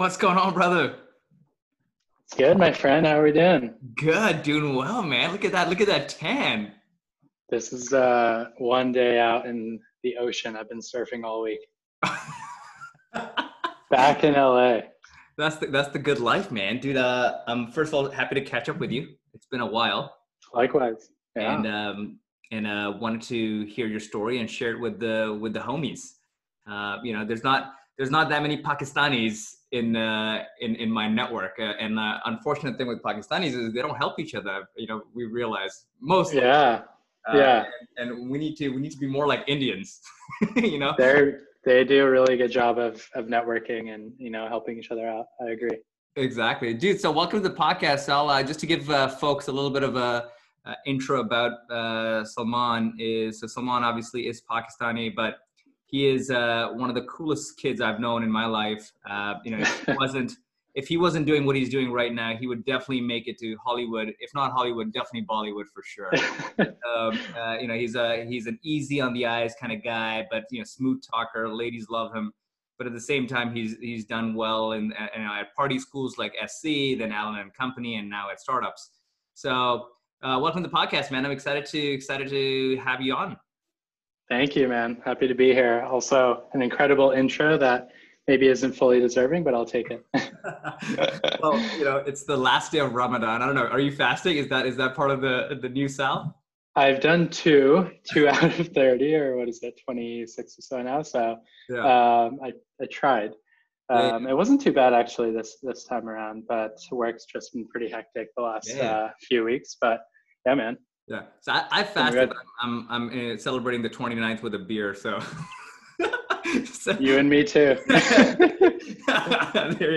What's going on, brother? It's good, my friend. How are we doing? Good, doing well, man. Look at that. Look at that tan. This is uh, one day out in the ocean. I've been surfing all week. Back in LA. That's the that's the good life, man, dude. Uh, I'm first of all happy to catch up with you. It's been a while. Likewise. Yeah. And um, and uh, wanted to hear your story and share it with the with the homies. Uh, you know, there's not there's not that many Pakistanis in uh, in in my network, uh, and the unfortunate thing with Pakistanis is they don't help each other. You know, we realize most. Yeah. Uh, yeah. And, and we need to we need to be more like Indians. you know. They're they do a really good job of of networking and you know helping each other out. I agree. Exactly, dude. So welcome to the podcast, Sal. Uh, just to give uh, folks a little bit of a uh, intro about uh, Salman is so Salman obviously is Pakistani, but he is uh, one of the coolest kids I've known in my life. Uh, you know, if he wasn't if he wasn't doing what he's doing right now, he would definitely make it to Hollywood. If not Hollywood, definitely Bollywood for sure. um, uh, you know, he's a he's an easy on the eyes kind of guy, but you know, smooth talker. Ladies love him. But at the same time, he's he's done well in, in at party schools like SC, then Allen and Company, and now at startups. So, uh, welcome to the podcast, man. I'm excited to excited to have you on. Thank you, man. Happy to be here. Also, an incredible intro that maybe isn't fully deserving, but I'll take it. well, you know, it's the last day of Ramadan. I don't know. Are you fasting? Is that is that part of the the new Sal? I've done two, two out of thirty, or what is it, twenty six or so now. So yeah. um, I I tried. Um. It wasn't too bad actually this this time around, but work's just been pretty hectic the last uh, few weeks. But yeah, man. Yeah. So I, I fasted. I'm I'm, I'm uh, celebrating the 29th with a beer. So. so. You and me too. there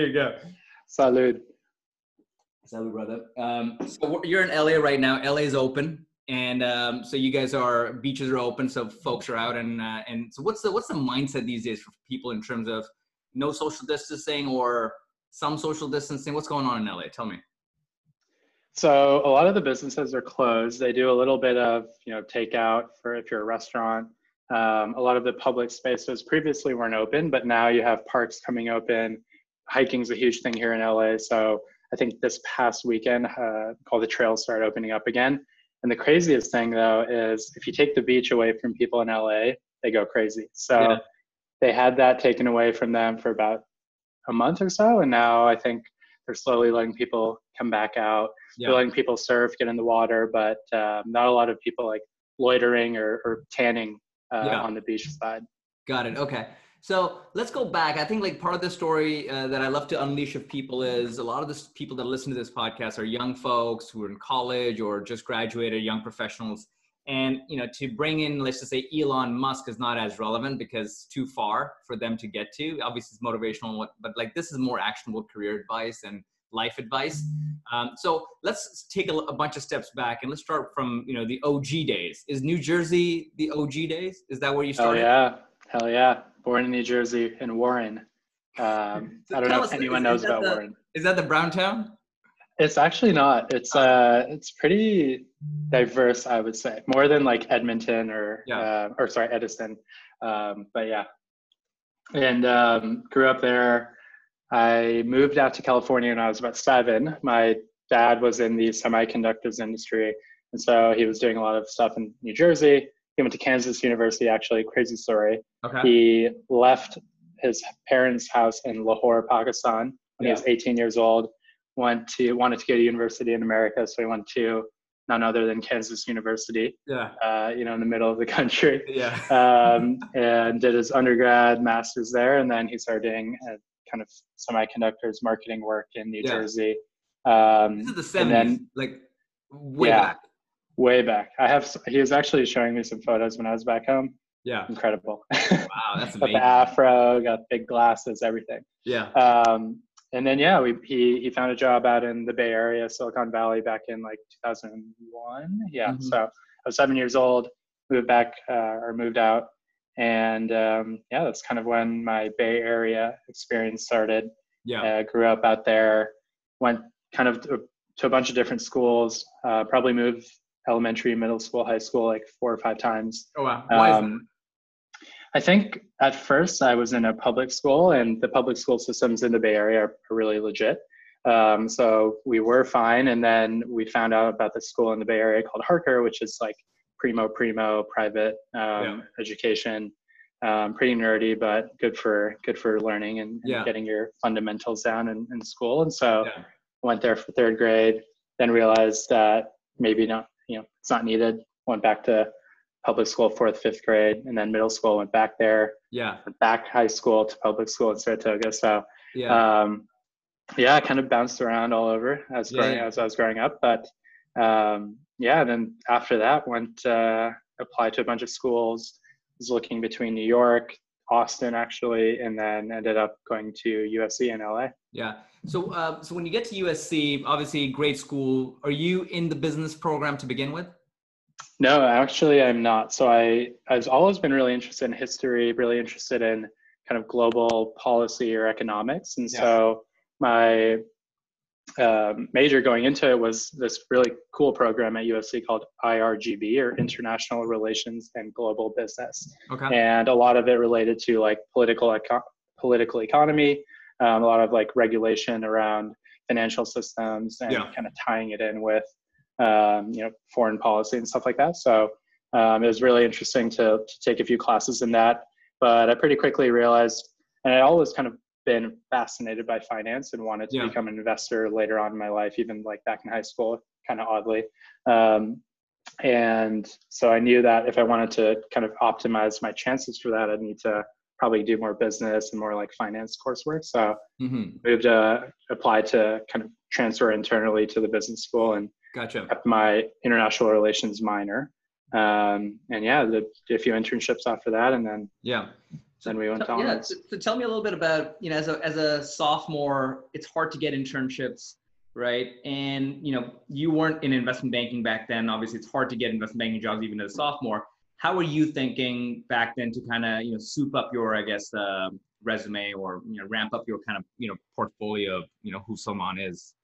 you go. Salud. Salud, brother. Um, so you're in LA right now. LA is open, and um, so you guys are beaches are open, so folks are out, and uh, and so what's the what's the mindset these days for people in terms of no social distancing or some social distancing? What's going on in LA? Tell me. So a lot of the businesses are closed. They do a little bit of you know takeout for if you're a restaurant. Um, a lot of the public spaces previously weren't open, but now you have parks coming open. Hiking's a huge thing here in LA. So I think this past weekend, uh, all the trails started opening up again. And the craziest thing though is if you take the beach away from people in LA, they go crazy. So yeah. they had that taken away from them for about a month or so, and now I think they're slowly letting people come back out. Yeah. Letting people surf, get in the water, but um, not a lot of people like loitering or, or tanning uh, yeah. on the beach side. Got it. Okay. So let's go back. I think like part of the story uh, that I love to unleash of people is a lot of the people that listen to this podcast are young folks who are in college or just graduated, young professionals. And you know, to bring in, let's just say Elon Musk is not as relevant because too far for them to get to. Obviously, it's motivational, but like this is more actionable career advice and life advice. Um, so let's take a, a, bunch of steps back and let's start from you know the OG days. Is New Jersey the OG days? Is that where you started? Oh yeah, hell yeah! Born in New Jersey in Warren. Um, so I don't know if anyone knows about the, Warren. Is that the Brown Town? It's actually not. It's uh, it's pretty diverse, I would say, more than like Edmonton or yeah. uh, or sorry, Edison. Um, but yeah, and um, grew up there I moved out to California when I was about seven. My dad was in the semiconductors industry, and so he was doing a lot of stuff in New Jersey. He went to Kansas University, actually, crazy story. Okay. He left his parents' house in Lahore, Pakistan when yeah. he was 18 years old. Went to wanted to go to university in America, so he went to none other than Kansas University. Yeah. Uh, you know, in the middle of the country. Yeah. um, and did his undergrad, master's there, and then he started doing kind of semiconductors marketing work in New yeah. Jersey. Um, this is the seventies, like way yeah, back. Way back. I have. He was actually showing me some photos when I was back home. Yeah. Incredible. Wow, that's amazing. got the afro, got big glasses, everything. Yeah. Um, and then yeah, we he he found a job out in the Bay Area, Silicon Valley, back in like 2001. Yeah. Mm-hmm. So I was seven years old, moved back uh, or moved out and um, yeah, that's kind of when my Bay Area experience started. Yeah, uh, grew up out there, went kind of to, to a bunch of different schools. Uh, probably moved elementary, middle school, high school like four or five times. Oh wow! Why um, I think at first I was in a public school, and the public school systems in the Bay Area are, are really legit. Um, so we were fine, and then we found out about the school in the Bay Area called Harker, which is like primo primo private um, yeah. education. Um, pretty nerdy, but good for good for learning and, and yeah. getting your fundamentals down in, in school. And so yeah. went there for third grade, then realized that maybe not, you know, it's not needed. Went back to public school fourth, fifth grade, and then middle school. Went back there. Yeah. back high school to public school in Saratoga. So yeah, um, yeah, I kind of bounced around all over as yeah, growing, as I was growing up. But um, yeah, then after that, went uh, applied to a bunch of schools. Was looking between New York, Austin actually, and then ended up going to USC in LA. Yeah. So, uh, so when you get to USC, obviously great school. Are you in the business program to begin with? No, actually, I'm not. So I I've always been really interested in history, really interested in kind of global policy or economics, and yeah. so my um, major going into it was this really cool program at USC called IRGB or International Relations and Global Business. Okay. And a lot of it related to like political eco- political economy, um, a lot of like regulation around financial systems and yeah. kind of tying it in with um, you know foreign policy and stuff like that. So um, it was really interesting to to take a few classes in that. But I pretty quickly realized, and I always kind of been fascinated by finance and wanted to yeah. become an investor later on in my life, even like back in high school, kind of oddly. Um, and so I knew that if I wanted to kind of optimize my chances for that, I'd need to probably do more business and more like finance coursework. So mm-hmm. moved uh, applied to kind of transfer internally to the business school and gotcha. kept my international relations minor. Um, and yeah, did a few internships after that, and then yeah, then we went on. Yeah. So, so, tell me a little bit about, you know, as a, as a sophomore, it's hard to get internships, right? And, you know, you weren't in investment banking back then. Obviously, it's hard to get investment banking jobs even as a sophomore. How were you thinking back then to kind of, you know, soup up your, I guess, uh, resume or, you know, ramp up your kind of, you know, portfolio of, you know, who Salman is?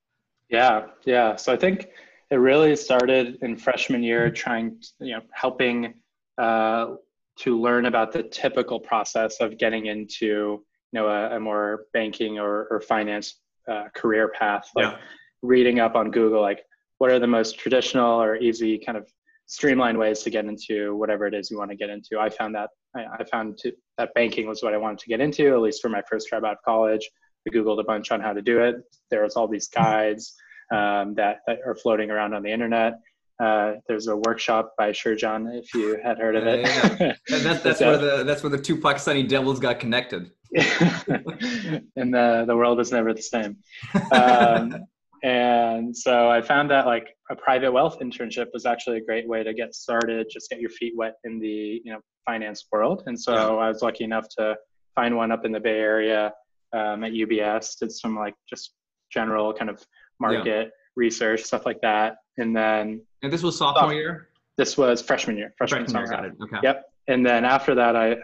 Yeah. Yeah. So I think it really started in freshman year trying, to, you know, helping, uh, to learn about the typical process of getting into you know a, a more banking or, or finance uh, career path. Like yeah. reading up on google like what are the most traditional or easy kind of streamlined ways to get into whatever it is you want to get into? I found that i, I found to, that banking was what i wanted to get into at least for my first job out of college. I googled a bunch on how to do it. There was all these guides um, that, that are floating around on the internet uh, there's a workshop by Sherjan, if you had heard of it. Yeah, yeah. that's, that's where the that's where the two Pakistani devils got connected. and the the world is never the same. Um, and so I found that like a private wealth internship was actually a great way to get started, just get your feet wet in the you know finance world. And so yeah. I was lucky enough to find one up in the Bay Area um, at UBS. Did some like just general kind of market research stuff like that, and then and this was sophomore year. This was freshman year. Freshman, freshman year. Got it. Okay. Yep. And then after that, I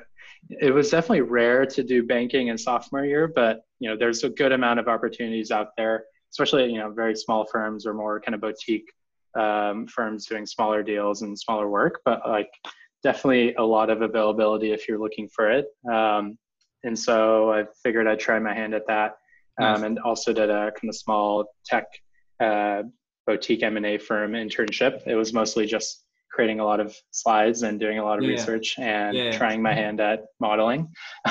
it was definitely rare to do banking in sophomore year, but you know, there's a good amount of opportunities out there, especially you know, very small firms or more kind of boutique um, firms doing smaller deals and smaller work. But like, definitely a lot of availability if you're looking for it. Um, and so I figured I'd try my hand at that, um, nice. and also did a kind of small tech uh, boutique M&A firm internship. It was mostly just creating a lot of slides and doing a lot of yeah. research and yeah. trying my hand at modeling,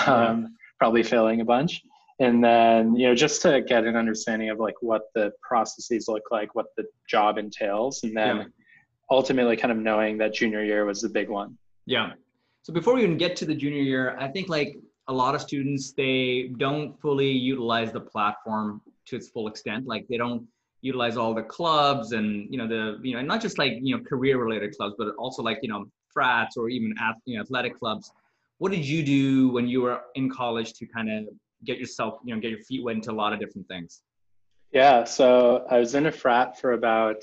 um, probably failing a bunch. And then, you know, just to get an understanding of like what the processes look like, what the job entails, and then yeah. ultimately kind of knowing that junior year was the big one. Yeah. So before we even get to the junior year, I think like a lot of students, they don't fully utilize the platform to its full extent. Like they don't utilize all the clubs and you know the you know and not just like you know career related clubs but also like you know frats or even you know, athletic clubs. What did you do when you were in college to kind of get yourself you know get your feet wet into a lot of different things? Yeah so i was in a frat for about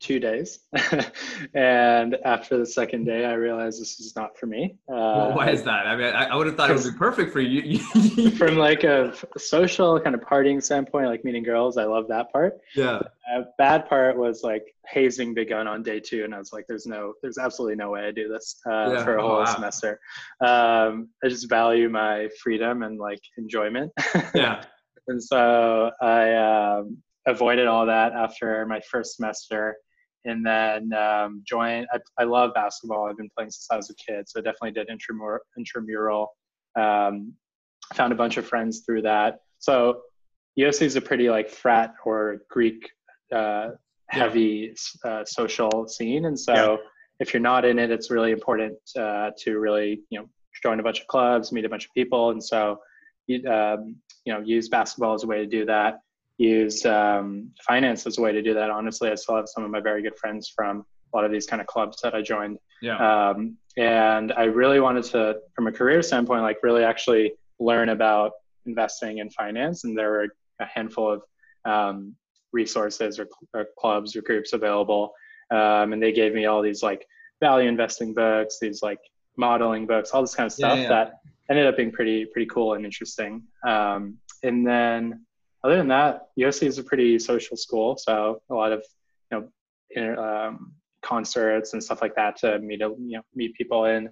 two days. and after the second day, I realized this is not for me. Uh, Why is that? I mean, I, I would have thought it would be perfect for you. from like a social kind of partying standpoint, like meeting girls, I love that part. Yeah. A bad part was like hazing begun on day two, and I was like, "There's no, there's absolutely no way I do this uh, yeah. for a oh, whole oh, wow. semester." Um, I just value my freedom and like enjoyment. Yeah. and so I um, avoided all that after my first semester and then um, joined. I, I, love basketball. I've been playing since I was a kid, so I definitely did intramural. intramural. Um, found a bunch of friends through that. So USC is a pretty like frat or Greek uh, heavy yeah. uh, social scene, and so yeah. if you're not in it, it's really important uh, to really you know join a bunch of clubs, meet a bunch of people, and so you, um, you know use basketball as a way to do that use um, finance as a way to do that. Honestly, I still have some of my very good friends from a lot of these kind of clubs that I joined. Yeah. Um, and I really wanted to, from a career standpoint, like really actually learn about investing in finance. And there were a handful of um, resources or, or, clubs or groups available. Um, and they gave me all these like value investing books, these like modeling books, all this kind of stuff yeah, yeah. that ended up being pretty, pretty cool and interesting. Um, and then other than that, USC is a pretty social school, so a lot of you know um, concerts and stuff like that to meet you know meet people in.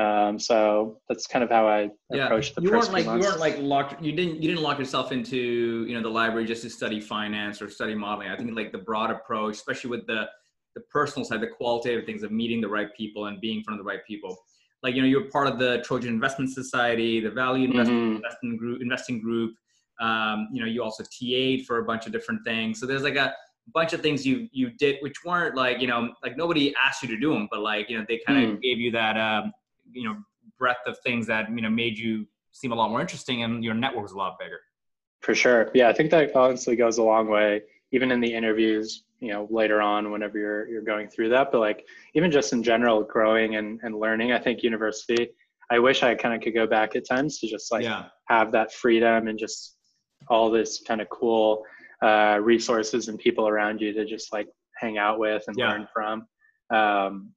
Um, so that's kind of how I yeah. approached the you first weren't like months. you weren't like locked. You didn't you didn't lock yourself into you know the library just to study finance or study modeling. I think like the broad approach, especially with the the personal side, the qualitative things of meeting the right people and being in front of the right people. Like you know, you're part of the Trojan Investment Society, the Value Investment mm-hmm. Group, investing group. Um, you know, you also TA'd for a bunch of different things. So there's like a bunch of things you you did which weren't like you know like nobody asked you to do them, but like you know they kind of mm. gave you that um, you know breadth of things that you know made you seem a lot more interesting and your network was a lot bigger. For sure, yeah, I think that honestly goes a long way. Even in the interviews, you know, later on, whenever you're you're going through that, but like even just in general, growing and and learning, I think university. I wish I kind of could go back at times to just like yeah. have that freedom and just all this kind of cool uh, resources and people around you to just like hang out with and yeah. learn from. Um,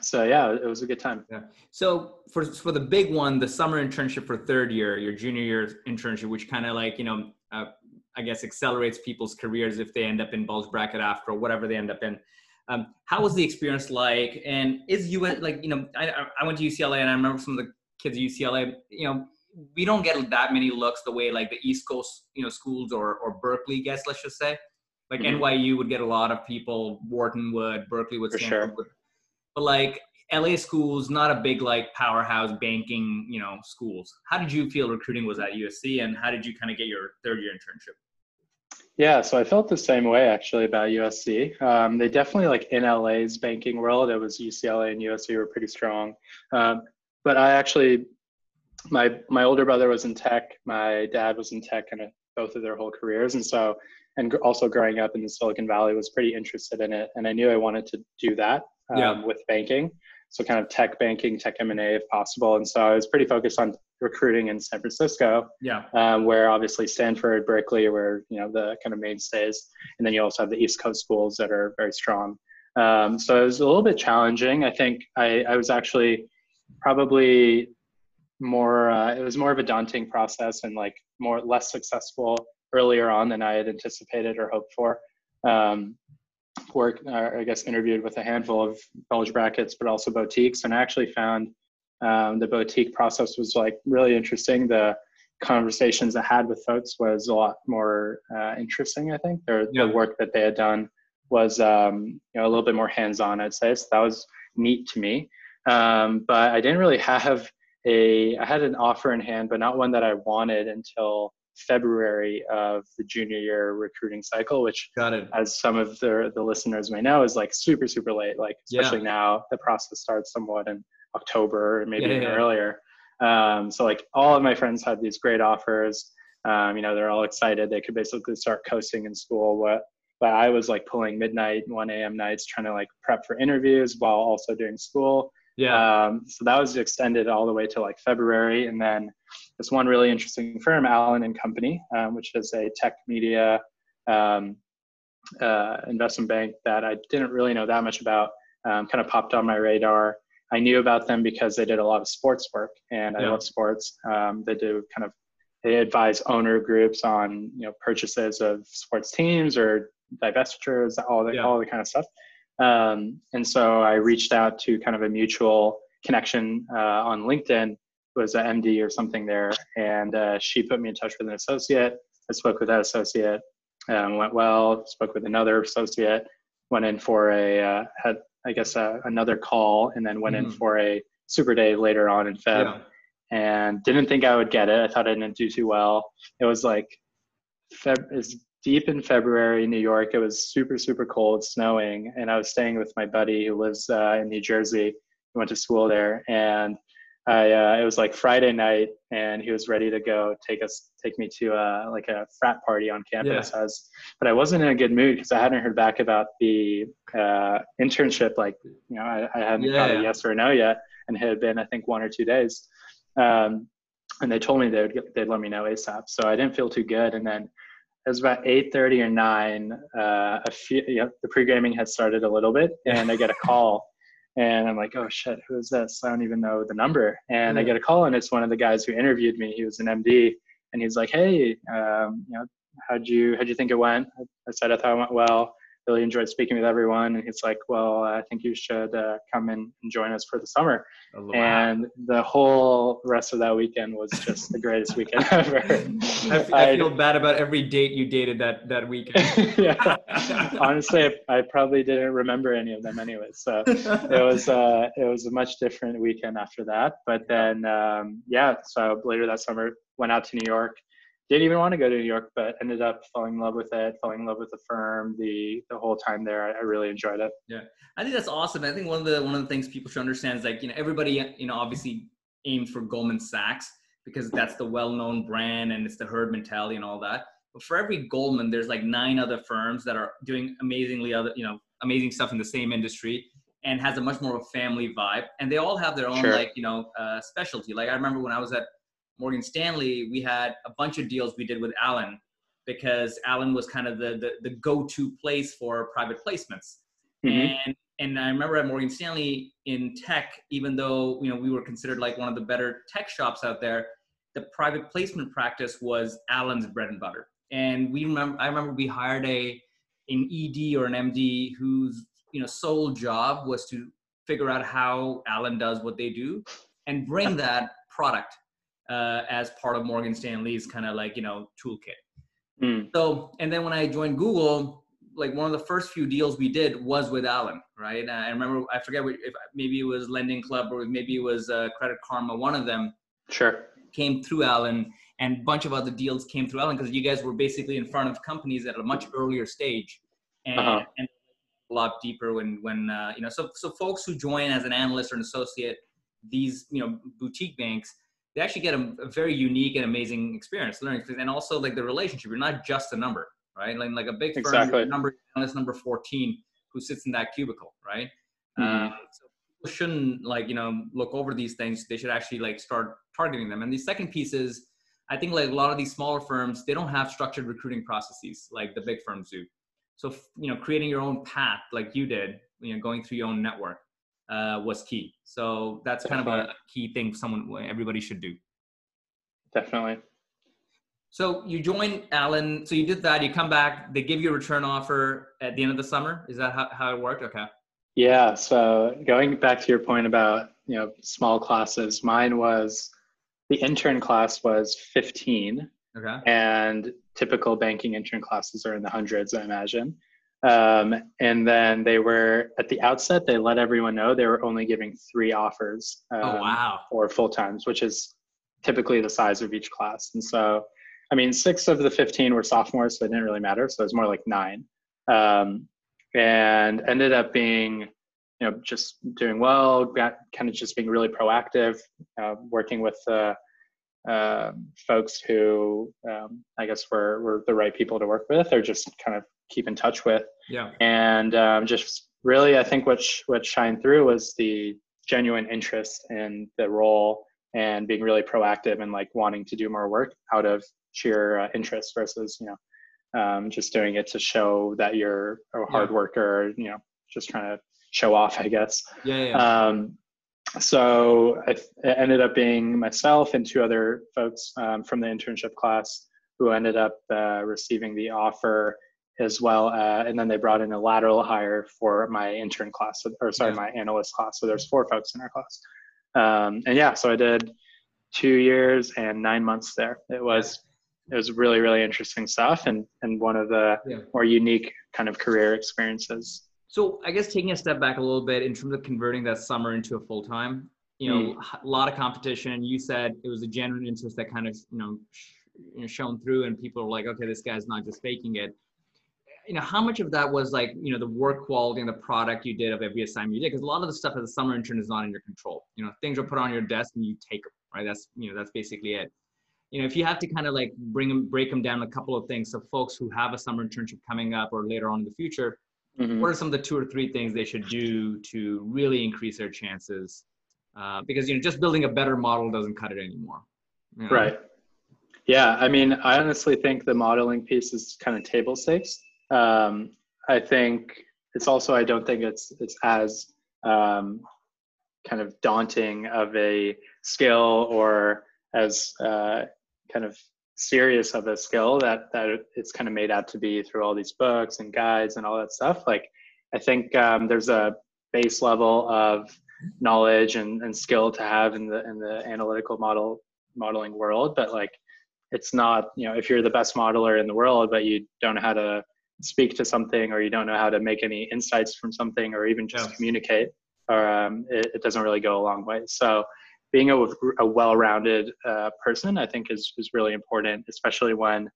so yeah, it was a good time. Yeah. So for for the big one, the summer internship for third year, your junior year internship, which kind of like you know, uh, I guess accelerates people's careers if they end up in bulge bracket after or whatever they end up in. Um, how was the experience like? And is you like you know, I I went to UCLA and I remember some of the kids at UCLA, you know, we don't get that many looks the way like the East Coast, you know, schools or or Berkeley gets. Let's just say, like mm-hmm. NYU would get a lot of people, Wharton would, Berkeley would, Stanford sure. would, but like LA schools, not a big like powerhouse banking, you know, schools. How did you feel recruiting was at USC, and how did you kind of get your third year internship? Yeah, so I felt the same way actually about USC. Um, they definitely like in LA's banking world, it was UCLA and USC were pretty strong. Um, but I actually my my older brother was in tech. My dad was in tech, kind of both of their whole careers, and so and also growing up in the Silicon Valley was pretty interested in it, and I knew I wanted to do that um, yeah. with banking. So kind of tech banking, tech M and A if possible, and so I was pretty focused on recruiting in San Francisco. Yeah. Um, where obviously Stanford, Berkeley, were you know the kind of mainstays, and then you also have the East Coast schools that are very strong. Um, so it was a little bit challenging. I think I, I was actually probably more uh, it was more of a daunting process and like more less successful earlier on than I had anticipated or hoped for. Um, work, uh, I guess, interviewed with a handful of bulge brackets, but also boutiques, and I actually found um, the boutique process was like really interesting. The conversations I had with folks was a lot more uh, interesting. I think Their, yeah. the work that they had done was um, you know a little bit more hands-on. I'd say so that was neat to me. Um, but I didn't really have a I had an offer in hand, but not one that I wanted until February of the junior year recruiting cycle, which Got it. as some of the the listeners may know is like super super late. Like especially yeah. now, the process starts somewhat in October, or maybe yeah, even yeah. earlier. Um, so like all of my friends had these great offers. Um, you know, they're all excited. They could basically start coasting in school. What but I was like pulling midnight, 1 a.m. nights, trying to like prep for interviews while also doing school. Yeah. Um, so that was extended all the way to like February, and then this one really interesting firm, Allen and Company, um, which is a tech media um, uh, investment bank that I didn't really know that much about um, kind of popped on my radar. I knew about them because they did a lot of sports work, and I love sports. Um, they do kind of they advise owner groups on you know purchases of sports teams or divestitures, all the yeah. all the kind of stuff. Um, and so I reached out to kind of a mutual connection uh, on LinkedIn. Was an MD or something there, and uh, she put me in touch with an associate. I spoke with that associate, um, went well. Spoke with another associate, went in for a uh, had I guess uh, another call, and then went mm-hmm. in for a super day later on in Feb. Yeah. And didn't think I would get it. I thought I didn't do too well. It was like Feb is deep in February, New York. It was super super cold, snowing, and I was staying with my buddy who lives uh, in New Jersey. We went to school there, and I uh, it was like Friday night, and he was ready to go take us take me to uh, like a frat party on campus. Yeah. I was, but I wasn't in a good mood because I hadn't heard back about the uh, internship. Like you know, I, I hadn't yeah, got a yes or a no yet, and it had been I think one or two days. Um, and they told me they would get, they'd let me know ASAP. So I didn't feel too good, and then it was about 8.30 or 9 uh, a few you know, the pre-gaming had started a little bit and i get a call and I'm like, oh shit, who is this? I don't even know the number. And mm-hmm. I get a call, and it's one of the guys who interviewed me. He was an MD, and he's like, hey, um, you know, how'd you how'd you think it went? I said I thought it went well really enjoyed speaking with everyone. And he's like, well, I think you should uh, come in and join us for the summer. Oh, wow. And the whole rest of that weekend was just the greatest weekend ever. I, I feel bad about every date you dated that, that weekend. yeah. Honestly, I, I, probably didn't remember any of them anyway. So it was, uh, it was a much different weekend after that. But then, um, yeah, so later that summer, went out to New York didn't even want to go to New York, but ended up falling in love with it, falling in love with the firm, the the whole time there. I, I really enjoyed it. Yeah, I think that's awesome. I think one of the one of the things people should understand is like you know everybody you know obviously aims for Goldman Sachs because that's the well-known brand and it's the herd mentality and all that. But for every Goldman, there's like nine other firms that are doing amazingly other you know amazing stuff in the same industry and has a much more of a family vibe. And they all have their own sure. like you know uh, specialty. Like I remember when I was at Morgan Stanley, we had a bunch of deals we did with Allen because Allen was kind of the, the, the go-to place for private placements. Mm-hmm. And and I remember at Morgan Stanley in tech, even though you know we were considered like one of the better tech shops out there, the private placement practice was Allen's bread and butter. And we remember, I remember we hired a an ED or an MD whose you know sole job was to figure out how Allen does what they do and bring that product uh, as part of Morgan Stanley's kind of like you know toolkit. Mm. So and then when I joined Google, like one of the first few deals we did was with Allen, right? I remember I forget if maybe it was Lending Club or maybe it was uh, Credit Karma. One of them sure came through Allen, and a bunch of other deals came through Allen because you guys were basically in front of companies at a much earlier stage, and, uh-huh. and a lot deeper when when uh, you know so so folks who join as an analyst or an associate these you know boutique banks they actually get a, a, very unique and amazing experience learning and also like the relationship you're not just a number right? Like, like a big firm exactly. number analyst number 14 who sits in that cubicle right? Mm-hmm. uh, so people shouldn't like you know look over these things. They should actually like start targeting them. And the second piece is i think like a lot of these smaller firms they don't have structured recruiting processes like the big firms do. So you know creating your own path like you did you know going through your own network uh, was key. So that's kind of a key thing someone everybody should do. Definitely. So you join Allen. So you did that. You come back. They give you a return offer at the end of the summer. Is that how, how it worked? Okay. Yeah. So going back to your point about you know small classes, mine was the intern class was 15. Okay. And typical banking intern classes are in the hundreds, I imagine. Um, and then they were at the outset, they let everyone know they were only giving three offers oh, um, oh, wow. or full times, which is typically the size of each class. And so, I mean, six of the 15 were sophomores, so it didn't really matter. So it was more like nine. Um, and ended up being, you know, just doing well, got kind of just being really proactive, uh, working with uh, uh, folks who um, I guess were, were the right people to work with or just kind of keep in touch with. Yeah. And um, just really, I think what sh- what shined through was the genuine interest in the role and being really proactive and like wanting to do more work out of sheer uh, interest versus you know um, just doing it to show that you're a hard yeah. worker, you know, just trying to show off, I guess. Yeah. yeah. Um, so I, it ended up being myself and two other folks um, from the internship class who ended up uh, receiving the offer as well. Uh, and then they brought in a lateral hire for my intern class, or sorry, yeah. my analyst class. So there's four folks in our class. Um, and yeah, so I did two years and nine months there. It was it was really really interesting stuff and and one of the yeah. more unique kind of career experiences. So I guess taking a step back a little bit in terms of converting that summer into a full time, you know, mm. a lot of competition. You said it was a genuine interest that kind of you know, sh- you know shown through, and people are like, okay, this guy's not just faking it you know, how much of that was like, you know, the work quality and the product you did of every assignment you did? Because a lot of the stuff as a summer intern is not in your control. You know, things are put on your desk and you take them, right? That's, you know, that's basically it. You know, if you have to kind of like bring them, break them down a couple of things. So folks who have a summer internship coming up or later on in the future, mm-hmm. what are some of the two or three things they should do to really increase their chances? Uh, because, you know, just building a better model doesn't cut it anymore. You know? Right. Yeah. I mean, I honestly think the modeling piece is kind of table stakes um, I think it's also I don't think it's it's as um, kind of daunting of a skill or as uh, kind of serious of a skill that that it's kind of made out to be through all these books and guides and all that stuff. Like I think um, there's a base level of knowledge and, and skill to have in the in the analytical model modeling world, but like it's not you know if you're the best modeler in the world but you don't know how to speak to something or you don't know how to make any insights from something or even just yeah. communicate or um, it, it, doesn't really go a long way so being a, a well-rounded uh, person i think is, is really important especially when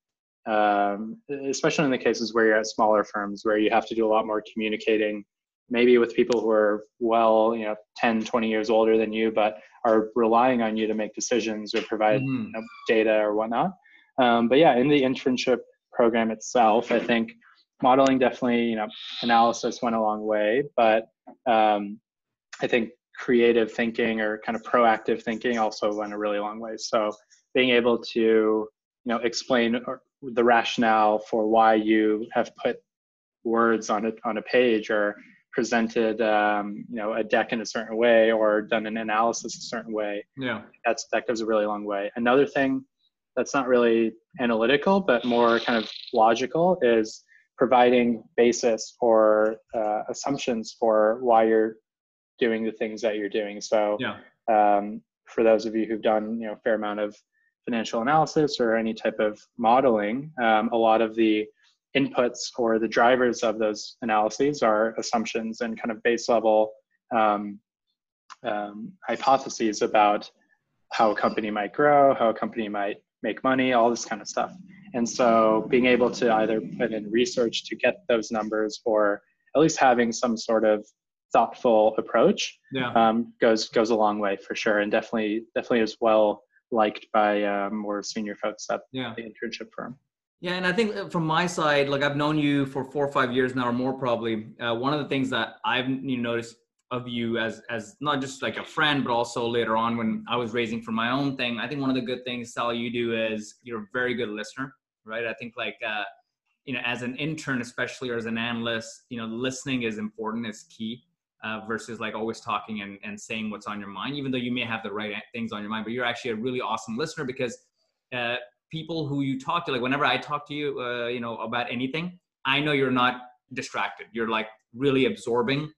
um, especially in the cases where you're at smaller firms where you have to do a lot more communicating maybe with people who are well you know 10 20 years older than you but are relying on you to make decisions or provide mm-hmm. you know, data or whatnot um, but yeah in the internship program itself i think modeling definitely you know analysis went a long way but um, i think creative thinking or kind of proactive thinking also went a really long way. So being able to you know explain the rationale for why you have put words on a, on a page or presented um, you know a deck in a certain way or done an analysis a certain way yeah. that's that goes a really long way. Another thing that's not really analytical but more kind of logical is providing basis or uh, assumptions for why you're doing the things that you're doing. So, yeah. um, for those of you who've done you know a fair amount of financial analysis or any type of modeling, um, a lot of the inputs or the drivers of those analyses are assumptions and kind of base level um, um hypotheses about how a company might grow, how a company might make money, all this kind of stuff. And so being able to either put in research to get those numbers or at least having some sort of thoughtful approach yeah. um, goes goes a long way for sure and definitely definitely is well liked by uh, more senior folks at yeah. the internship firm. Yeah, and I think uh, from my side, like I've known you for four or five years now, or more probably. Uh, one of the things that I've you know, noticed of you as as not just like a friend, but also later on when I was raising for my own thing. I think one of the good things, Sal, you do is you're a very good listener, right? I think like uh, you know, as an intern, especially or as an analyst, you know, listening is important, is key. Uh, versus like always talking and, and saying what's on your mind, even though you may have the right things on your mind, but you're actually a really awesome listener because uh, people who you talk to, like whenever I talk to you, uh, you know, about anything, I know you're not distracted. You're like really absorbing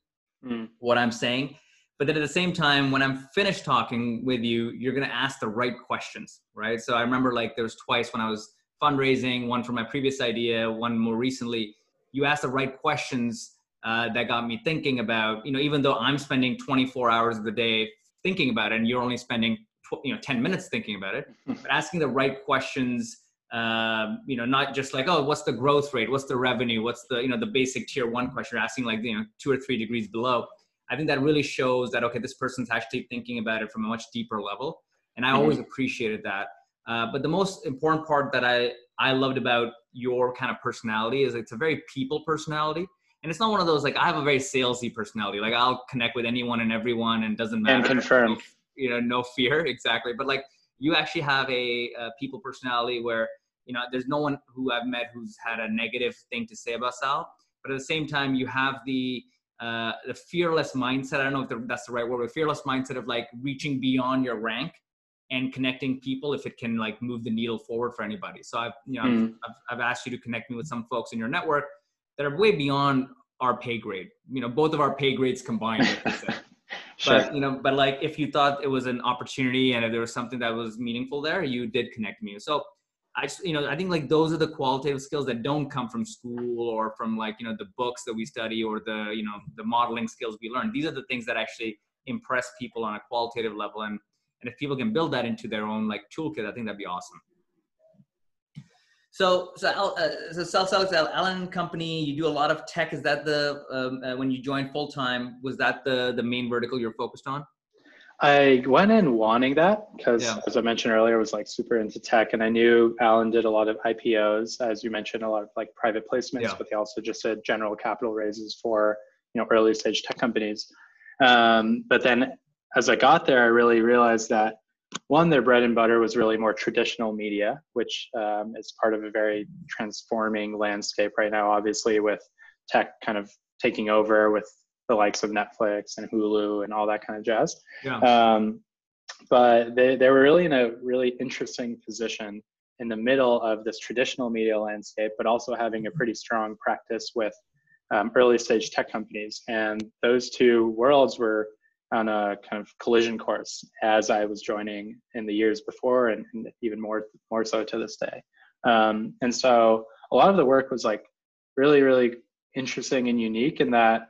mm. what I'm saying. But then at the same time, when I'm finished talking with you, you're going to ask the right questions, right? So I remember like there was twice when I was fundraising, one for my previous idea, one more recently. You asked the right questions uh, that got me thinking about, you know, even though I'm spending 24 hours of the day thinking about it, and you're only spending, tw- you know, 10 minutes thinking about it, but asking the right questions um, you know, not just like, oh, what's the growth rate? What's the revenue? What's the, you know, the basic tier one question asking like, you know, two or three degrees below. I think that really shows that, okay, this person's actually thinking about it from a much deeper level. And I mm-hmm. always appreciated that. Uh, but the most important part that I, I loved about your kind of personality is it's a very people personality. And it's not one of those, like, I have a very salesy personality. Like, I'll connect with anyone and everyone and doesn't matter. And confirm. You know, no fear. Exactly. But like, you actually have a, a people personality where you know, there's no one who I've met who's had a negative thing to say about Sal. But at the same time, you have the uh, the fearless mindset. I don't know if that's the right word, but fearless mindset of like reaching beyond your rank and connecting people if it can like move the needle forward for anybody. So I've you know mm. I've, I've, asked you to connect me with some folks in your network that are way beyond our pay grade. You know, both of our pay grades combined. sure. But you know, but like if you thought it was an opportunity and if there was something that was meaningful there, you did connect me. So I just, you know, I think like those are the qualitative skills that don't come from school or from like, you know, the books that we study or the, you know, the modeling skills we learn. These are the things that actually impress people on a qualitative level. And, and if people can build that into their own like toolkit, I think that'd be awesome. So, so, uh, so Self Select Allen Company, you do a lot of tech. Is that the, um, uh, when you joined full time, was that the, the main vertical you're focused on? I went in wanting that because, yeah. as I mentioned earlier, I was like super into tech, and I knew Allen did a lot of IPOs, as you mentioned, a lot of like private placements, yeah. but they also just did general capital raises for you know early stage tech companies. Um, but then, as I got there, I really realized that one, their bread and butter was really more traditional media, which um, is part of a very transforming landscape right now. Obviously, with tech kind of taking over with the likes of Netflix and Hulu and all that kind of jazz. Yeah. Um, but they, they were really in a really interesting position in the middle of this traditional media landscape, but also having a pretty strong practice with um, early stage tech companies. And those two worlds were on a kind of collision course as I was joining in the years before, and, and even more more so to this day. Um, and so a lot of the work was like really, really interesting and unique in that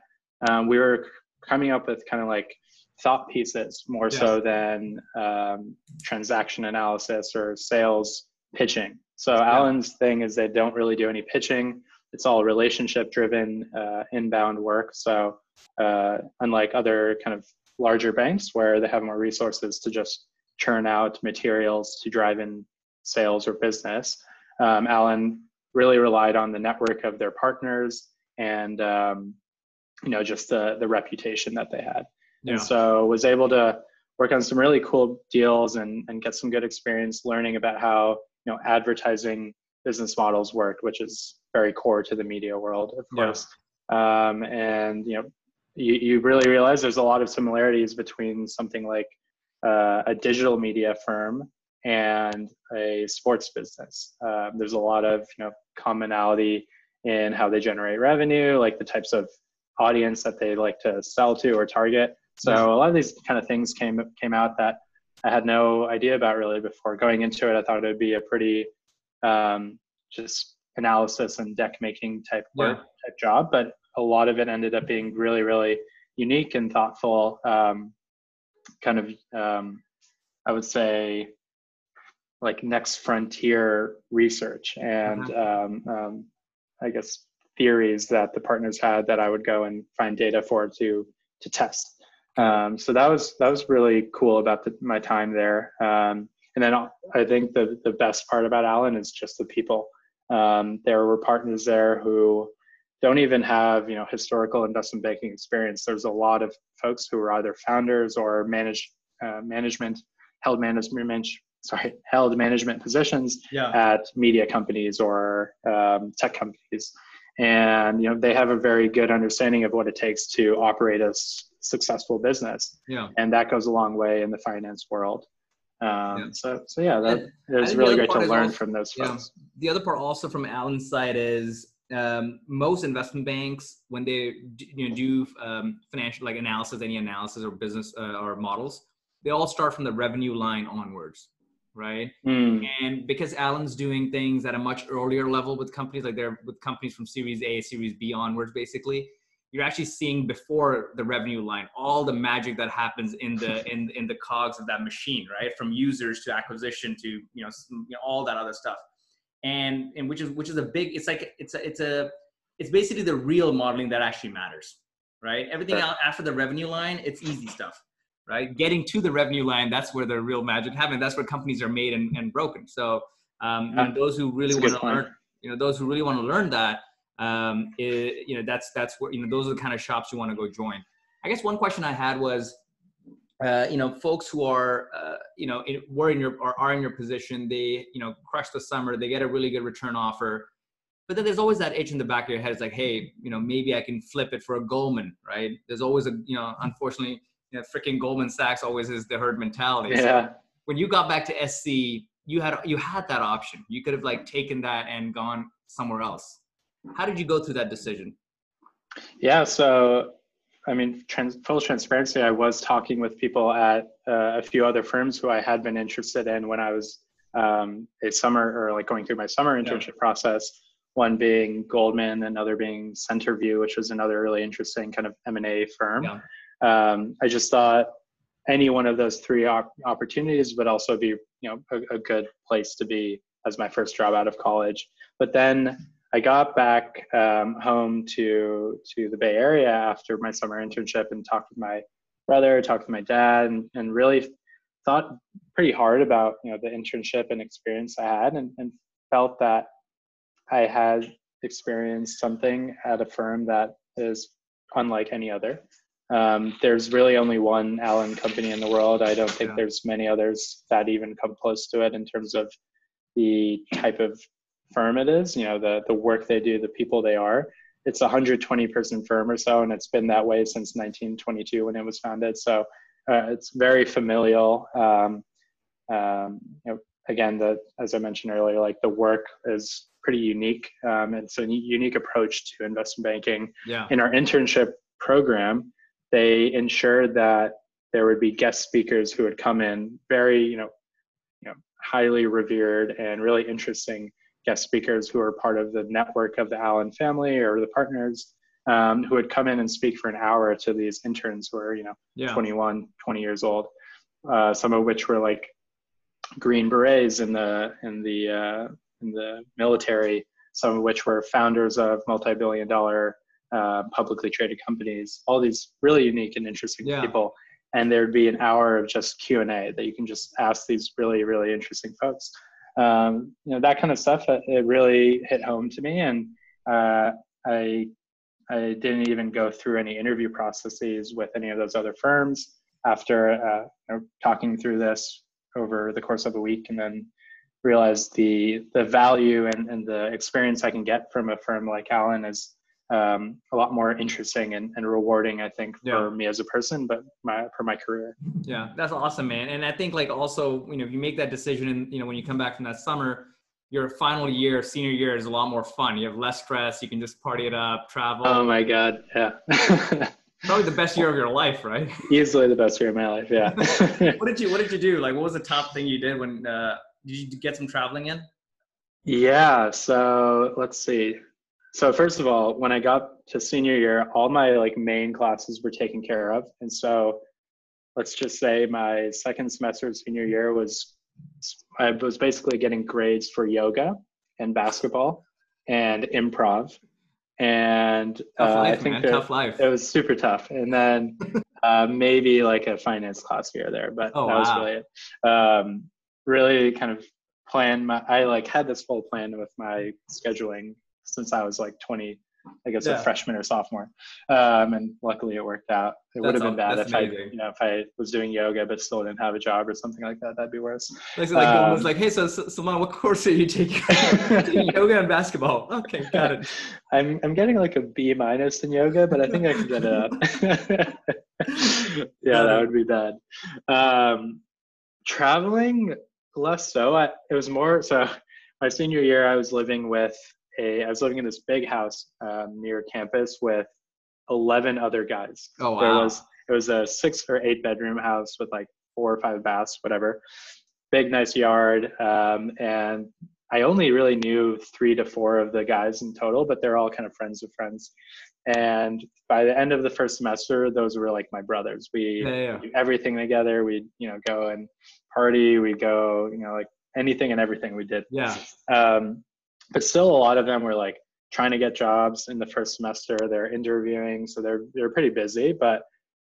um, we were coming up with kind of like thought pieces more yes. so than um, transaction analysis or sales pitching. So yeah. Allen's thing is they don't really do any pitching. It's all relationship driven uh, inbound work. So uh, unlike other kind of larger banks where they have more resources to just churn out materials to drive in sales or business, um, Allen really relied on the network of their partners and um, you know just the the reputation that they had yeah. and so was able to work on some really cool deals and and get some good experience learning about how you know advertising business models worked which is very core to the media world of course yeah. um, and you know you, you really realize there's a lot of similarities between something like uh, a digital media firm and a sports business um, there's a lot of you know commonality in how they generate revenue like the types of audience that they like to sell to or target. So a lot of these kind of things came came out that I had no idea about really before going into it. I thought it would be a pretty um, just analysis and deck making type work yeah. type job, but a lot of it ended up being really really unique and thoughtful. Um, kind of um, I would say like next frontier research and uh-huh. um, um, I guess theories that the partners had that I would go and find data for to to test. Um, so that was that was really cool about the, my time there. Um, and then I think the the best part about Allen is just the people. Um, there were partners there who don't even have you know historical investment banking experience. There's a lot of folks who are either founders or manage uh, management held management sorry held management positions yeah. at media companies or um, tech companies and you know they have a very good understanding of what it takes to operate a successful business yeah and that goes a long way in the finance world um, yeah. so so yeah that it was really great to learn also, from those folks yeah. the other part also from allen's side is um, most investment banks when they you know, do um, financial like analysis any analysis or business uh, or models they all start from the revenue line onwards right? Mm. And because allen's doing things at a much earlier level with companies, like they're with companies from Series A, Series B onwards, basically, you're actually seeing before the revenue line all the magic that happens in the in in the cogs of that machine, right? From users to acquisition to you know, you know all that other stuff, and and which is which is a big. It's like it's a it's a it's basically the real modeling that actually matters, right? Everything out after the revenue line, it's easy stuff right? Getting to the revenue line, that's where the real magic happens. That's where companies are made and, and broken. So, um, and those who really want to learn, you know, those who really want to learn that, um, it, you know, that's that's where you know those are the kind of shops you want to go join. I guess one question I had was, uh, you know, folks who are, uh, you know, in, were in your or are in your position, they, you know, crush the summer, they get a really good return offer, but then there's always that itch in the back of your head. It's like, hey, you know, maybe I can flip it for a Goldman, right? There's always a, you know, unfortunately, you know, freaking Goldman Sachs always is the herd mentality. Yeah. So when you got back to SC, you had you had that option. You could have like taken that and gone somewhere else. How did you go through that decision? Yeah, so I mean, trans, full transparency, I was talking with people at uh, a few other firms who I had been interested in when I was um, a summer or like going through my summer internship yeah. process. One being Goldman, another being Centerview, which was another really interesting kind of M and A firm. Yeah. Um, I just thought any one of those three op- opportunities would also be, you know, a, a good place to be as my first job out of college. But then I got back um, home to to the Bay Area after my summer internship and talked with my brother, talked with my dad, and, and really thought pretty hard about you know the internship and experience I had, and, and felt that I had experienced something at a firm that is unlike any other. Um, there's really only one Allen company in the world. I don't think yeah. there's many others that even come close to it in terms of the type of firm it is, you know, the, the work they do, the people they are. It's a 120 person firm or so, and it's been that way since 1922 when it was founded. So uh, it's very familial. Um, um, you know, again, the, as I mentioned earlier, like the work is pretty unique. Um, it's a unique approach to investment banking. Yeah. In our internship program, they ensured that there would be guest speakers who would come in, very you know, you know, highly revered and really interesting guest speakers who are part of the network of the Allen family or the partners um, who would come in and speak for an hour to these interns who are, you know, yeah. 21, 20 years old, uh, some of which were like Green Berets in the, in the, uh, in the military, some of which were founders of multi-billion dollar uh, publicly traded companies, all these really unique and interesting yeah. people. And there'd be an hour of just Q and A that you can just ask these really, really interesting folks um, you know that kind of stuff it really hit home to me and uh, i i didn't even go through any interview processes with any of those other firms after uh, you know, talking through this over the course of a week and then realized the the value and, and the experience i can get from a firm like allen is um, a lot more interesting and, and rewarding, I think, yeah. for me as a person, but my for my career. Yeah, that's awesome, man. And I think like also, you know, if you make that decision and you know when you come back from that summer, your final year, senior year is a lot more fun. You have less stress. You can just party it up, travel. Oh my god, yeah. Probably the best year of your life, right? Easily the best year of my life. Yeah. what did you What did you do? Like, what was the top thing you did when? Uh, did you get some traveling in? Yeah. So let's see so first of all when i got to senior year all my like main classes were taken care of. And so let's just say my second semester of senior year was i was basically getting grades for yoga and basketball and improv. And uh, life, i think that tough life. it was super tough. And then uh, maybe like a finance class here or there but oh, that wow. was really it. Um, really kind of plan my i like had this full plan with my scheduling since I was like 20, I guess yeah. a freshman or sophomore. Um, and luckily it worked out. It would have been bad if amazing. I, you know, if I was doing yoga but still didn't have a job or something like that. That'd be worse. Like, like um, was like, hey, so, so Salman, what course are you taking? yoga and basketball. Okay, got it. I'm I'm getting like a B minus in yoga, but I think I can get it up. yeah, that would be bad. Um, traveling less so. I, it was more so. My senior year, I was living with a I was living in this big house um, near campus with eleven other guys. Oh wow! There was it was a six or eight bedroom house with like four or five baths, whatever. Big nice yard, um, and I only really knew three to four of the guys in total, but they're all kind of friends of friends. And by the end of the first semester, those were like my brothers. We yeah, yeah. do everything together. We'd you know go and party. We go you know like anything and everything we did. Yeah. Um, but still a lot of them were like trying to get jobs in the first semester they're interviewing so they're they're pretty busy but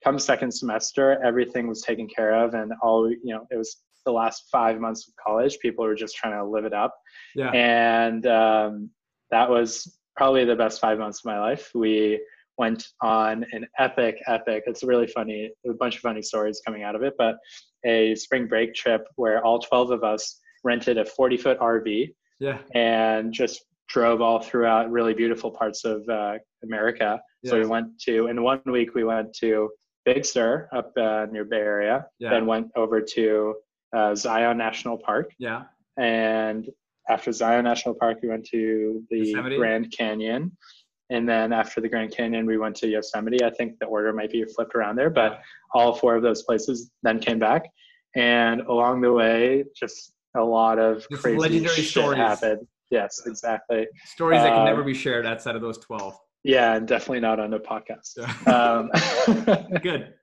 come second semester everything was taken care of and all you know it was the last five months of college people were just trying to live it up yeah and um, that was probably the best five months of my life we went on an epic, epic. It's really funny. A bunch of funny stories coming out of it, but a spring break trip where all 12 of us rented a 40 foot RV. Yeah. And just drove all throughout really beautiful parts of uh, America. Yes. So we went to in one week we went to Big Sur up uh, near Bay Area. Yeah. Then went over to uh, Zion National Park. Yeah. And after Zion National Park, we went to the Yosemite. Grand Canyon. And then after the Grand Canyon, we went to Yosemite. I think the order might be flipped around there, but all four of those places then came back. And along the way, just a lot of just crazy legendary shit stories. happened. Yes, exactly. Stories that can um, never be shared outside of those 12. Yeah, and definitely not on a podcast. Um, Good.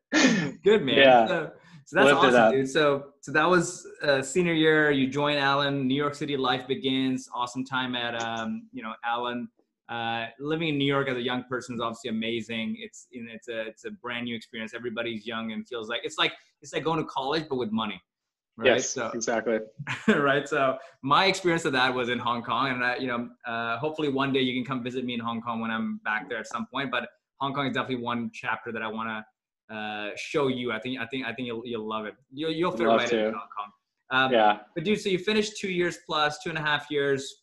Good, man. Yeah. So, so that's Lived awesome, dude. So, so that was uh, senior year. You join Allen. New York City life begins. Awesome time at, um, you know, Allen. Uh, living in New York as a young person is obviously amazing. It's you know, it's a it's a brand new experience. Everybody's young and feels like it's like it's like going to college but with money right? Yes, so, exactly. right. So my experience of that was in Hong Kong, and I, you know, uh, hopefully one day you can come visit me in Hong Kong when I'm back there at some point. But Hong Kong is definitely one chapter that I want to uh, show you. I think, I think, I think you'll you'll love it. You'll you'll fit love right to. in Hong Kong. Um, yeah. But dude, so you finished two years plus, two and a half years.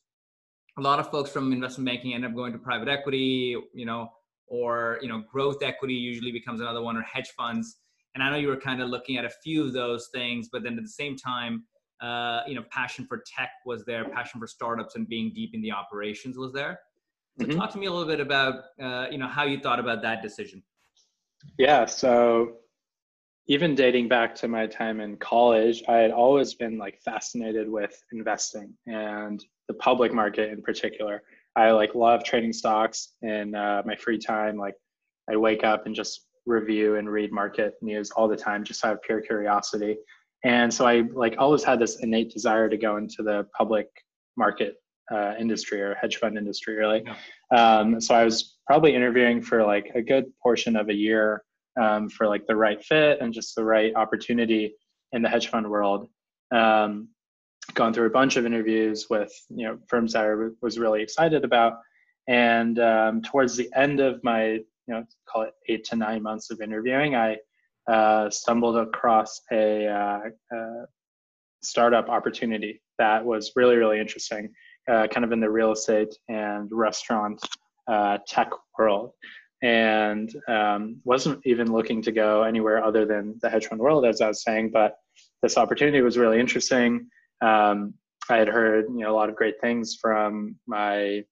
A lot of folks from investment banking end up going to private equity, you know, or you know, growth equity usually becomes another one, or hedge funds and I know you were kind of looking at a few of those things, but then at the same time, uh, you know, passion for tech was there, passion for startups and being deep in the operations was there. So mm-hmm. talk to me a little bit about, uh, you know, how you thought about that decision. Yeah. So even dating back to my time in college, I had always been like fascinated with investing and the public market in particular. I like love trading stocks in uh, my free time. Like I wake up and just review and read market news all the time just out of pure curiosity. And so i like always had this innate desire to go into the public market uh, industry or hedge fund industry really. Yeah. um, so i was probably interviewing for like a good portion of a year um, for like the right fit and just the right opportunity in the hedge fund world. Um, gone through a bunch of interviews with you know firms that i was really excited about. And um, towards the end of my you know call it eight to nine months of interviewing, I uh, stumbled across a, uh, a, startup opportunity that was really really interesting, uh, kind of in the real estate and restaurant uh, tech world, and um, wasn't even looking to go anywhere other than the hedge fund world, as I was saying. But this opportunity was really interesting. Um, I had heard you know a lot of great things from my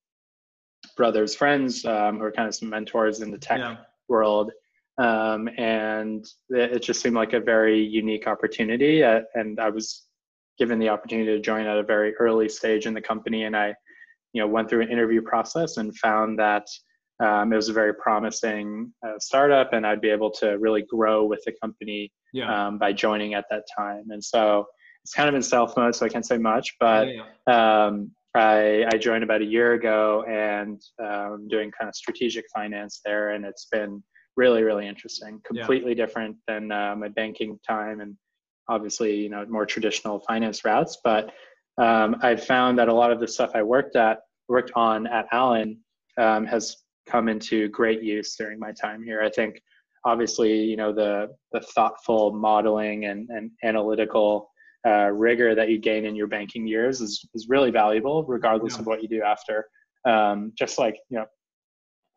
brother's friends um, who are kind of some mentors in the tech yeah. world. Um, and it just seemed like a very unique opportunity. Uh, and I was given the opportunity to join at a very early stage in the company. And I, you know, went through an interview process and found that um, it was a very promising uh, startup, and I'd be able to really grow with the company yeah. um, by joining at that time. And so it's kind of in stealth mode, so I can't say much, but yeah, yeah. Um, I, I joined about a year ago and um, doing kind of strategic finance there, and it's been really, really interesting. Completely yeah. different than uh, my banking time, and obviously, you know, more traditional finance routes. But um, I've found that a lot of the stuff I worked at, worked on at Allen, um, has come into great use during my time here. I think, obviously, you know, the the thoughtful modeling and and analytical uh, rigor that you gain in your banking years is, is really valuable regardless yeah. of what you do after um, just like you know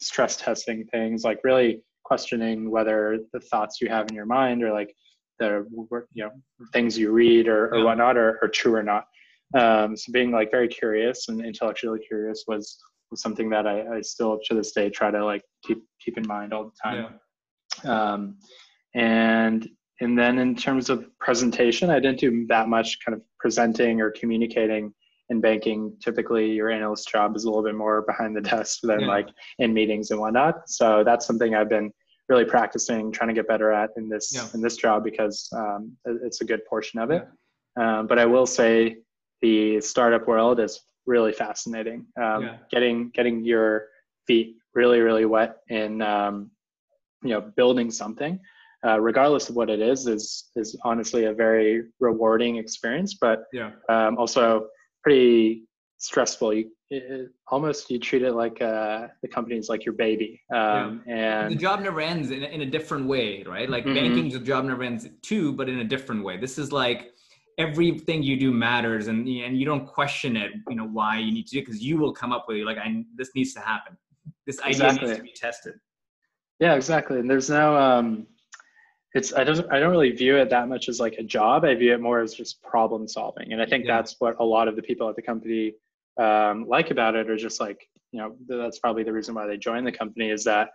stress testing things like really questioning whether the thoughts you have in your mind or like the you know things you read or, or yeah. whatnot are, are true or not um, so being like very curious and intellectually curious was was something that I, I still to this day try to like keep keep in mind all the time yeah. um, and and then in terms of presentation, I didn't do that much kind of presenting or communicating in banking. Typically, your analyst job is a little bit more behind the desk than yeah. like in meetings and whatnot. So that's something I've been really practicing, trying to get better at in this yeah. in this job because um, it's a good portion of it. Yeah. Um, but I will say the startup world is really fascinating. Um, getting getting your feet really really wet in um, you know building something uh, regardless of what it is, is is honestly a very rewarding experience, but yeah, um, also pretty stressful. You it, almost you treat it like uh, the company's like your baby um, yeah. and the job never ends in, in a different way right like mm-hmm. banking's a job never ends too but in a different way this is like everything you do matters and and you don't question it you know why you need to do it because you will come up with like i this needs to happen this idea exactly. needs to be tested yeah exactly and there's no um it's i don't i don't really view it that much as like a job i view it more as just problem solving and i think yeah. that's what a lot of the people at the company um, like about it are just like you know that's probably the reason why they joined the company is that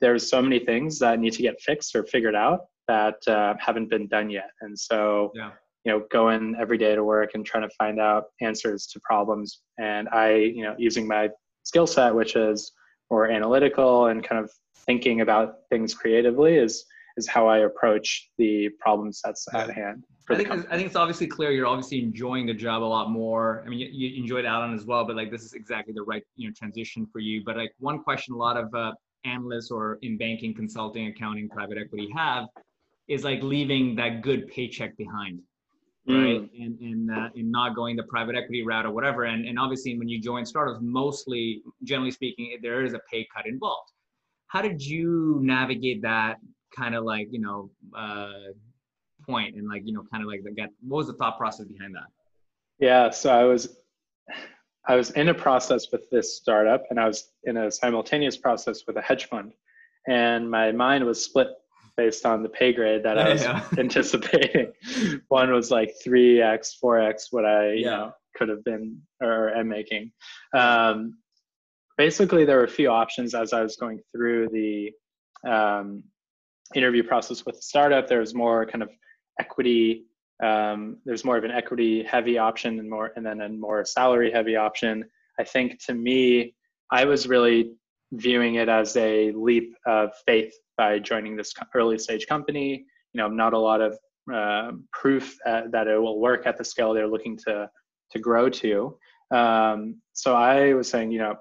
there's so many things that need to get fixed or figured out that uh, haven't been done yet and so yeah. you know going every day to work and trying to find out answers to problems and i you know using my skill set which is more analytical and kind of thinking about things creatively is is how I approach the problem sets yeah. at hand. I think I think it's obviously clear you're obviously enjoying the job a lot more. I mean, you, you enjoyed Allen as well, but like this is exactly the right you know transition for you. But like one question a lot of uh, analysts or in banking, consulting, accounting, private equity have is like leaving that good paycheck behind, right? Mm. And and uh, and not going the private equity route or whatever. And and obviously when you join startups, mostly generally speaking, there is a pay cut involved. How did you navigate that kind of like you know uh, point and like you know kind of like the get what was the thought process behind that yeah so i was i was in a process with this startup and i was in a simultaneous process with a hedge fund and my mind was split based on the pay grade that i was yeah. anticipating one was like 3x 4x what i yeah. you know could have been or am making um, basically there were a few options as i was going through the um, interview process with a startup, there's more kind of equity. Um, there's more of an equity heavy option and more, and then a more salary heavy option. I think to me, I was really viewing it as a leap of faith by joining this early stage company. You know, not a lot of uh, proof uh, that it will work at the scale they're looking to to grow to. Um, so I was saying, you know,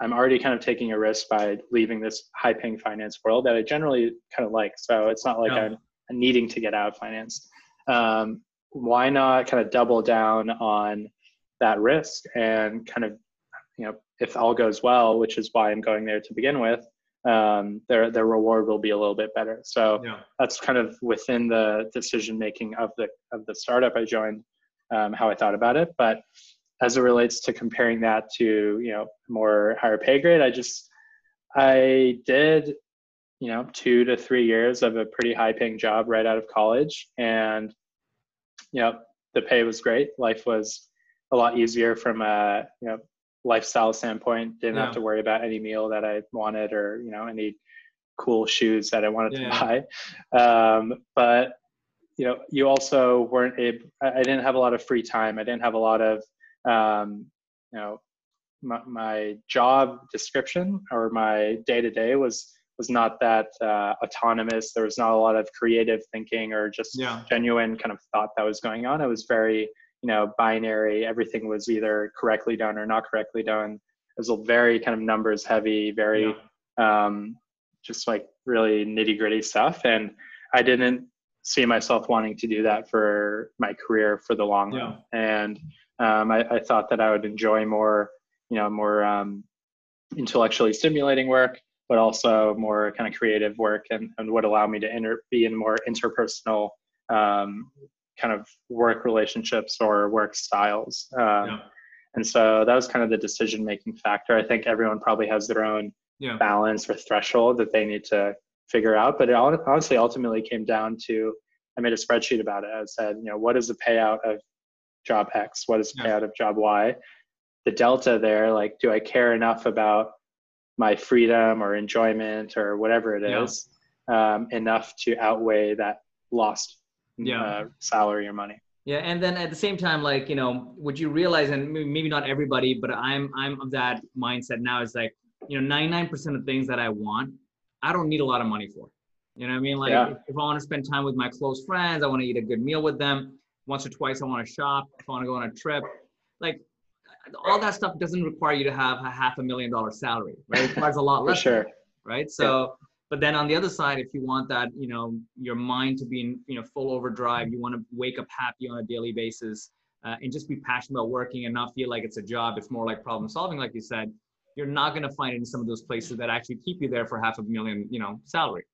I'm already kind of taking a risk by leaving this high paying finance world that I generally kind of like. So it's not like I'm, I'm, needing to get out of finance. Um, why not kind of double down on that risk and kind of, you know, if all goes well, which is why I'm going there to begin with, um, their their reward will be a little bit better. So yeah. that's kind of within the decision making of the of the startup I joined, um, how I thought about it. But as it relates to comparing that to you know more higher pay grade i just i did you know two to three years of a pretty high paying job right out of college. And you know the pay was great. Life was a lot easier from a you know lifestyle standpoint. Didn't yeah. have to worry about any meal that i wanted or you know any cool shoes that i wanted yeah. to buy. Um, but you know you also weren't able i didn't have a lot of free time. I didn't have a lot of um, you know, my, my, job description or my day to day was was not that uh, autonomous. There was not a lot of creative thinking or just yeah. genuine kind of thought that was going on. It was very you know binary. Everything was either correctly done or not correctly done. It was a very kind of numbers heavy, very yeah. um, just like really nitty gritty stuff. And I didn't see myself wanting to do that for my career for the long run. And um, I, I, thought that I would enjoy more, you know, more um, intellectually stimulating work, but also more kind of creative work and, and would allow me to inter- be in more interpersonal um, kind of work relationships or work styles. Um, yeah. And so that was kind of the decision making factor. I think everyone probably has their own yeah. balance or threshold that they need to figure out. But it honestly ultimately came down to I made a spreadsheet about it. I said, you know, what is the payout of job X? What is the payout of job Y? The delta there, like, do I care enough about my freedom or enjoyment or whatever it is, yeah. um, enough to outweigh that lost yeah. uh, salary or money? Yeah, and then at the same time, like you know, would you realize, and maybe not everybody, but I'm I'm of that mindset now. Is like you know, 99% of things that I want, I don't need a lot of money for. You know what I mean? Like yeah. if, if I want to spend time with my close friends, I want to eat a good meal with them once or twice I want to shop, if I want to go on a trip, like all that stuff doesn't require you to have a half a million dollar salary, right? It requires a lot less, sure. right? So, yeah. but then on the other side, if you want that, you know, your mind to be in, you know, full overdrive, you want to wake up happy on a daily basis. uh, and just be passionate about working and not feel like it's a job. It's more like problem solving, like you said. You're not going to find it in some of those places that actually keep you there for half a million, you know, salary.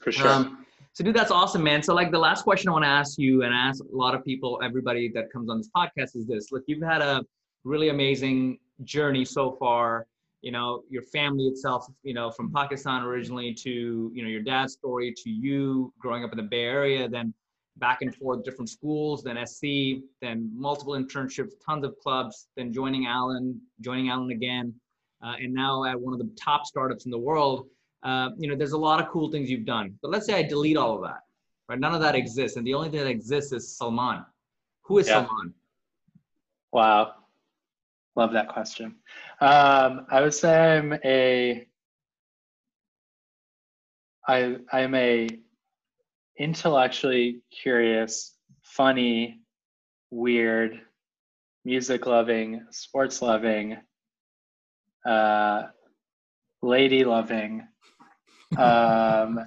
For sure. Um, so, dude, that's awesome, man. So, like, the last question I want to ask you, and ask a lot of people, everybody that comes on this podcast, is this: Look, you've had a really amazing journey so far. You know, your family itself, you know, from Pakistan originally to you know your dad's story to you growing up in the Bay Area, then back and forth different schools, then SC, then multiple internships, tons of clubs, then joining Allen, joining Allen again, uh, and now at one of the top startups in the world. Uh, you know, there's a lot of cool things you've done. But let's say I delete all of that, right? None of that exists, and the only thing that exists is Salman. Who is yeah. Salman? Wow, love that question. Um, I would say I'm a I I'm a intellectually curious, funny, weird, music loving, sports loving, uh, lady loving, um,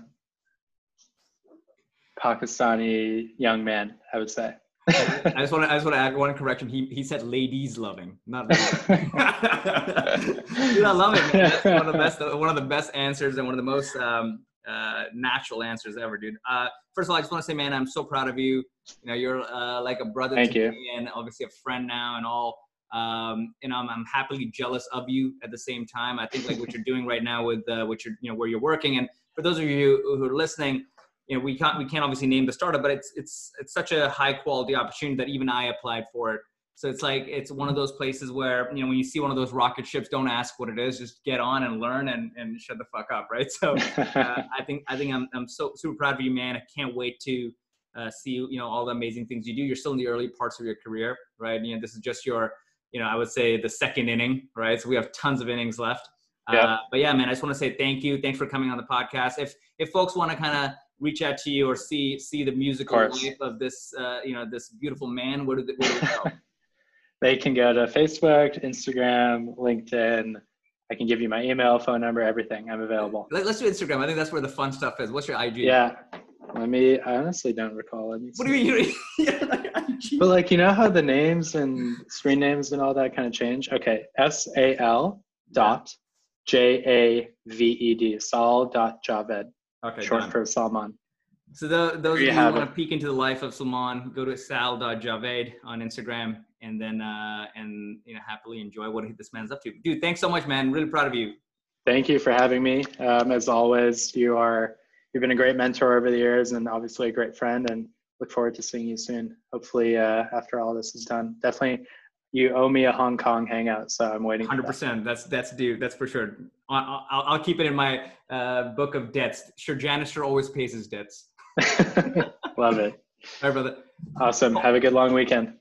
Pakistani young man, I would say. I just want to I just want to add one correction. He he said ladies loving, not. Dude, I love it, man. That's one of the best one of the best answers and one of the most um, uh, natural answers ever, dude. Uh, first of all, I just want to say, man, I'm so proud of you. You know, you're uh, like a brother Thank to you. me, and obviously a friend now, and all. Um, and I'm, I'm happily jealous of you at the same time. I think like what you're doing right now with uh, what you're, you know, where you're working. And for those of you who are listening, you know, we can't we can't obviously name the startup, but it's it's it's such a high quality opportunity that even I applied for it. So it's like it's one of those places where you know when you see one of those rocket ships, don't ask what it is, just get on and learn and, and shut the fuck up, right? So uh, I think I think I'm I'm so super proud of you, man. I can't wait to uh, see you know all the amazing things you do. You're still in the early parts of your career, right? You know this is just your you know I would say the second inning, right? So we have tons of innings left. Yeah. Uh, but yeah, man, I just want to say thank you. Thanks for coming on the podcast. If if folks want to kind of reach out to you or see see the musical of life of this uh, you know this beautiful man, where do they, where do they go? they can go to Facebook, Instagram, LinkedIn. I can give you my email, phone number, everything. I'm available. Let's do Instagram. I think that's where the fun stuff is. What's your IG? Yeah. Let me. I honestly don't recall it. What do you mean? but like, you know how the names and screen names and all that kind of change. Okay, S A L dot J A V E D. Sal dot Javed. Okay. Short done. for Salman. So the, those of you who want to peek into the life of Salman, go to sal.javed on Instagram and then uh, and you know happily enjoy what this man's up to. Dude, thanks so much, man. Really proud of you. Thank you for having me. Um, as always, you are you've been a great mentor over the years and obviously a great friend. And look forward to seeing you soon. Hopefully, uh, after all this is done, definitely you owe me a Hong Kong hangout, so I'm waiting. Hundred percent. That's that's due. That's for sure. I'll, I'll, I'll keep it in my uh, book of debts. Sure, Lannister always pays his debts. Love it. All right, brother. Awesome. Have a good long weekend.